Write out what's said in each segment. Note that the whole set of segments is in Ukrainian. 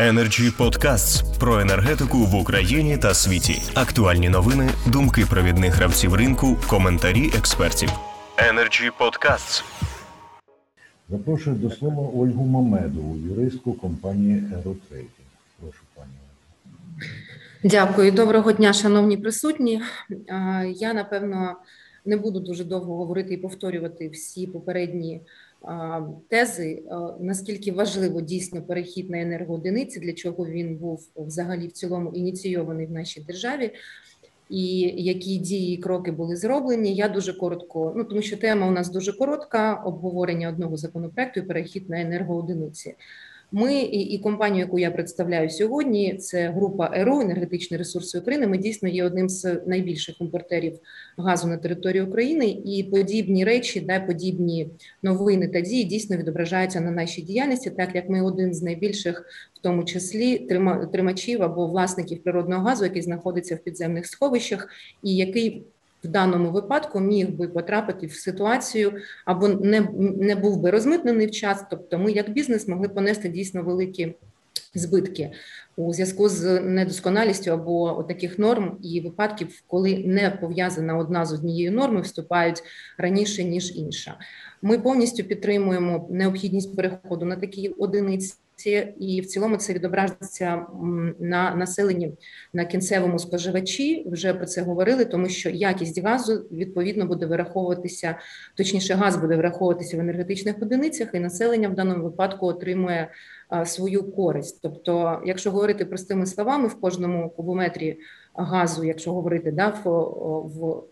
Energy Podcasts про енергетику в Україні та світі. Актуальні новини, думки провідних гравців ринку, коментарі експертів. Energy Podcasts. Запрошую до слова Ольгу Мамедову, юристку компанії Aerotrade. Прошу, пані. Дякую, доброго дня, шановні присутні. Я напевно не буду дуже довго говорити і повторювати всі попередні тези. Наскільки важливо дійсно перехід на енергоодиниці, для чого він був взагалі в цілому ініційований в нашій державі, і які дії і кроки були зроблені. Я дуже коротко, ну тому що тема у нас дуже коротка: обговорення одного законопроекту і перехід на енергоодиниці. Ми і, і компанію, яку я представляю сьогодні, це група ЕРУ енергетичні ресурси України. Ми дійсно є одним з найбільших імпортерів газу на території України, і подібні речі, да, подібні новини та дії дійсно відображаються на нашій діяльності, так як ми один з найбільших, в тому числі трима- тримачів або власників природного газу, який знаходиться в підземних сховищах, і який в даному випадку міг би потрапити в ситуацію або не, не був би розмитнений в час. Тобто, ми як бізнес могли понести дійсно великі збитки у зв'язку з недосконалістю або таких норм і випадків, коли не пов'язана одна з однією нормою, вступають раніше ніж інша. Ми повністю підтримуємо необхідність переходу на такі одиниці. І в цілому це відображається м, на населенні на кінцевому споживачі. Вже про це говорили, тому що якість газу відповідно буде вираховуватися, точніше, газ буде враховуватися в енергетичних одиницях, і населення в даному випадку отримує свою користь. Тобто, якщо говорити простими словами, в кожному кубометрі газу, якщо говорити да, в, в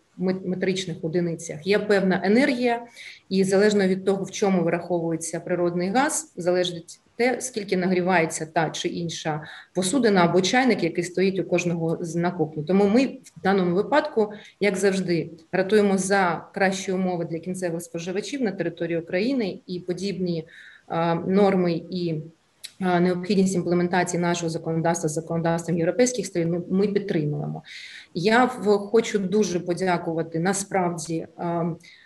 метричних одиницях, є певна енергія, і залежно від того, в чому вираховується природний газ, залежить те, скільки нагрівається та чи інша посудина або чайник, який стоїть у кожного на кухні. Тому ми в даному випадку, як завжди, ратуємо за кращі умови для кінцевих споживачів на території України і подібні норми і. А, Необхідність імплементації нашого законодавства з законодавством європейських країн ми, підтримуємо. Я хочу дуже подякувати насправді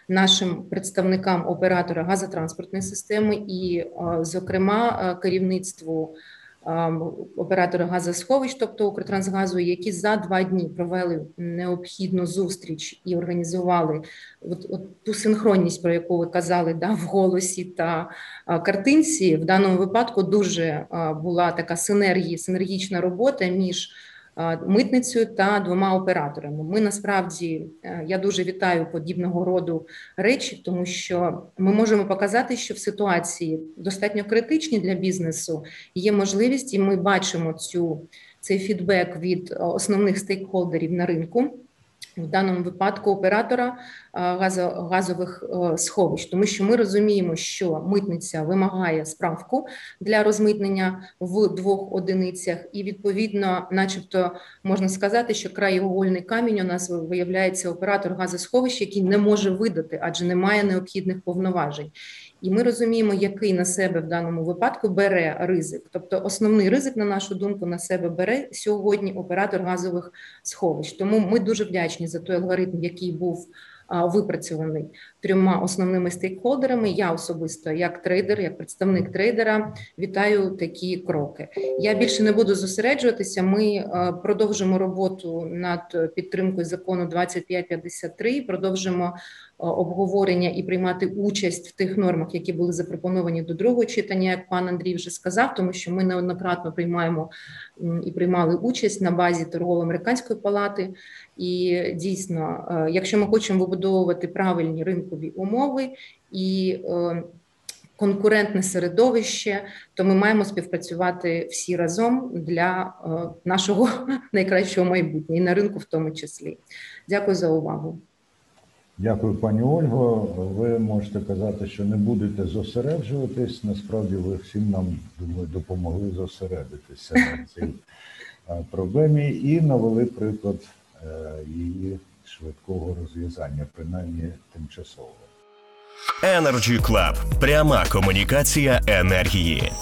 нашим представникам оператора газотранспортної системи і, е, зокрема, е, керівництву оператора газосховищ, тобто Укртрансгазу, які за два дні провели необхідну зустріч і організували от, от ту синхронність, про яку ви казали, да, в голосі та картинці. В даному випадку дуже була така синергія, синергічна робота між митницею та двома операторами. Ми насправді е, я дуже вітаю подібного роду речі, тому що ми можемо показати, що в ситуації достатньо критичні для бізнесу є можливість, і ми бачимо цю цей фідбек від е, основних стейкхолдерів на ринку. В даному випадку оператора а, газових е, сховищ, тому що ми розуміємо, що митниця вимагає справку для розмитнення в двох одиницях, і відповідно, начебто, можна сказати, що краєугольний камінь у нас виявляється оператор газосховищ, який не може видати, адже немає необхідних повноважень. І ми розуміємо, який на себе в даному випадку бере ризик. Тобто, основний ризик, на нашу думку, на себе бере сьогодні оператор газових сховищ. Тому ми дуже вдячні за той алгоритм, який був випрацьований трьома основними стейкхолдерами. Я особисто, як трейдер, як представник трейдера, вітаю такі кроки. Я більше не буду зосереджуватися. Ми продовжимо роботу над підтримкою закону 2553, продовжимо обговорення і приймати участь в тих нормах, які були запропоновані до другого читання, як пан Андрій вже сказав, тому що ми неоднократно приймаємо і приймали участь на базі торгово-американської палати. І дійсно, якщо ми хочемо вибудовувати правильні ринкові умови і е, конкурентне середовище, то ми маємо співпрацювати всі разом для е, нашого найкращого майбутнього і на ринку, в тому числі. Дякую за увагу. Дякую, пані Ольго. Ви можете казати, що не будете зосереджуватись. Насправді ви всім нам думаю, допомогли зосередитися на цій е, проблемі і навели приклад її швидкого розв'язання, принаймні тимчасового. Energy Club. Пряма комунікація енергії.